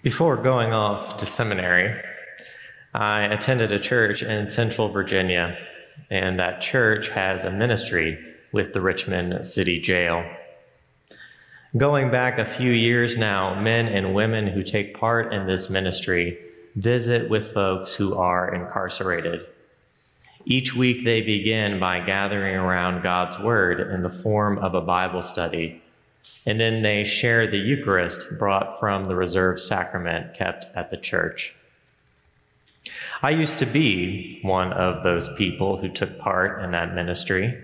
Before going off to seminary, I attended a church in central Virginia, and that church has a ministry with the Richmond City Jail. Going back a few years now, men and women who take part in this ministry visit with folks who are incarcerated. Each week, they begin by gathering around God's Word in the form of a Bible study, and then they share the Eucharist brought from the reserved sacrament kept at the church. I used to be one of those people who took part in that ministry.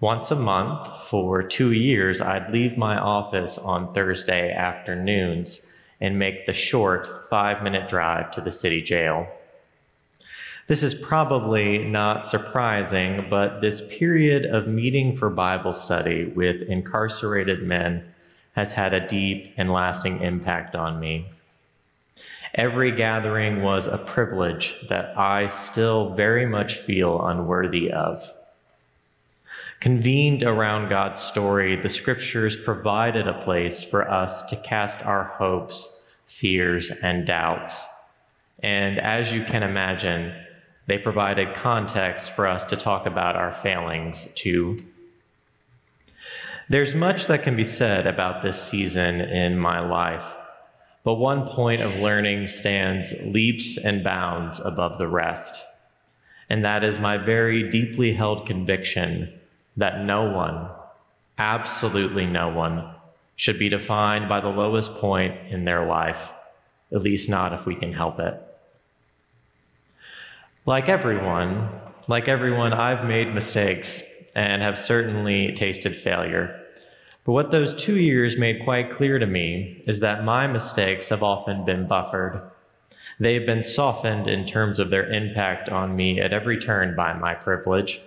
Once a month for two years, I'd leave my office on Thursday afternoons and make the short five minute drive to the city jail. This is probably not surprising, but this period of meeting for Bible study with incarcerated men has had a deep and lasting impact on me. Every gathering was a privilege that I still very much feel unworthy of. Convened around God's story, the scriptures provided a place for us to cast our hopes, fears, and doubts. And as you can imagine, they provided context for us to talk about our failings too. There's much that can be said about this season in my life, but one point of learning stands leaps and bounds above the rest, and that is my very deeply held conviction that no one, absolutely no one, should be defined by the lowest point in their life, at least not if we can help it. Like everyone, like everyone, I've made mistakes and have certainly tasted failure. But what those two years made quite clear to me is that my mistakes have often been buffered. They've been softened in terms of their impact on me at every turn by my privilege.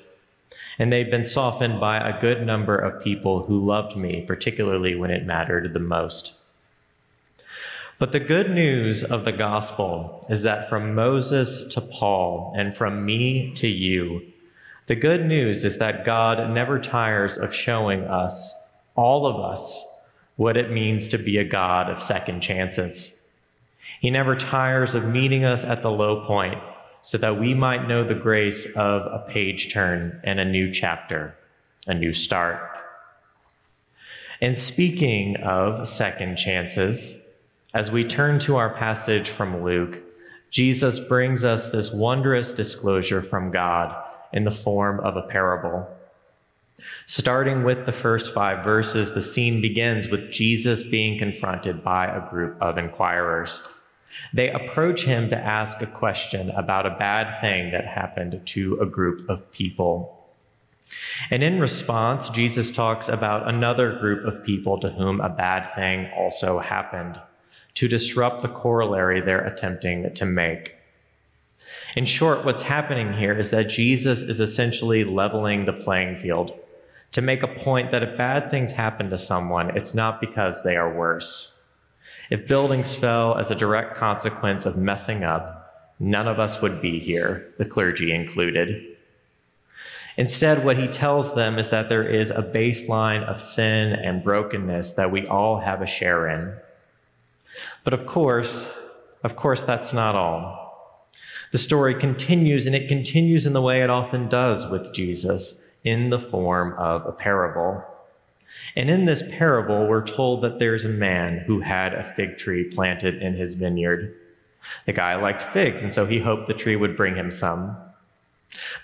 And they've been softened by a good number of people who loved me, particularly when it mattered the most. But the good news of the gospel is that from Moses to Paul and from me to you, the good news is that God never tires of showing us, all of us, what it means to be a God of second chances. He never tires of meeting us at the low point so that we might know the grace of a page turn and a new chapter, a new start. And speaking of second chances, as we turn to our passage from Luke, Jesus brings us this wondrous disclosure from God in the form of a parable. Starting with the first five verses, the scene begins with Jesus being confronted by a group of inquirers. They approach him to ask a question about a bad thing that happened to a group of people. And in response, Jesus talks about another group of people to whom a bad thing also happened to disrupt the corollary they're attempting to make. In short, what's happening here is that Jesus is essentially leveling the playing field to make a point that if bad things happen to someone, it's not because they are worse. If buildings fell as a direct consequence of messing up, none of us would be here, the clergy included. Instead, what he tells them is that there is a baseline of sin and brokenness that we all have a share in. But of course, of course, that's not all. The story continues, and it continues in the way it often does with Jesus, in the form of a parable. And in this parable, we're told that there's a man who had a fig tree planted in his vineyard. The guy liked figs, and so he hoped the tree would bring him some.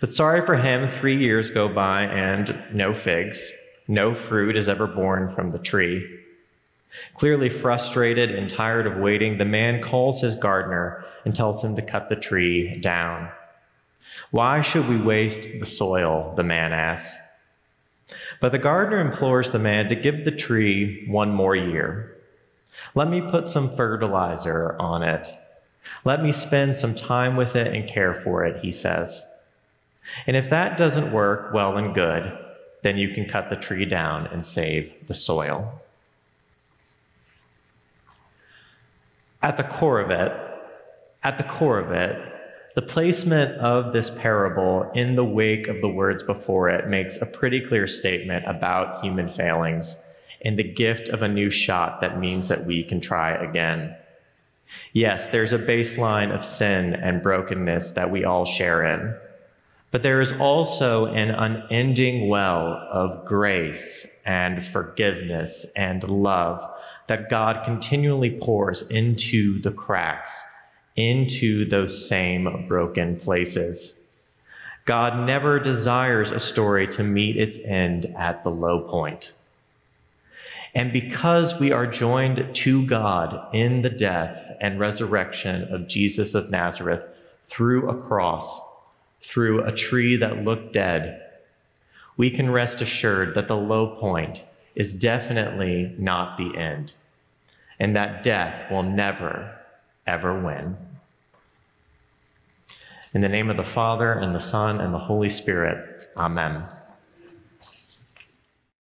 But sorry for him, three years go by and no figs. No fruit is ever borne from the tree. Clearly frustrated and tired of waiting, the man calls his gardener and tells him to cut the tree down. Why should we waste the soil? The man asks. But the gardener implores the man to give the tree one more year. Let me put some fertilizer on it. Let me spend some time with it and care for it, he says. And if that doesn't work, well and good, then you can cut the tree down and save the soil. At the core of it, at the core of it, the placement of this parable in the wake of the words before it makes a pretty clear statement about human failings and the gift of a new shot that means that we can try again. Yes, there's a baseline of sin and brokenness that we all share in. But there is also an unending well of grace and forgiveness and love that God continually pours into the cracks, into those same broken places. God never desires a story to meet its end at the low point. And because we are joined to God in the death and resurrection of Jesus of Nazareth through a cross, through a tree that looked dead, we can rest assured that the low point is definitely not the end, and that death will never, ever win. In the name of the Father, and the Son, and the Holy Spirit, Amen.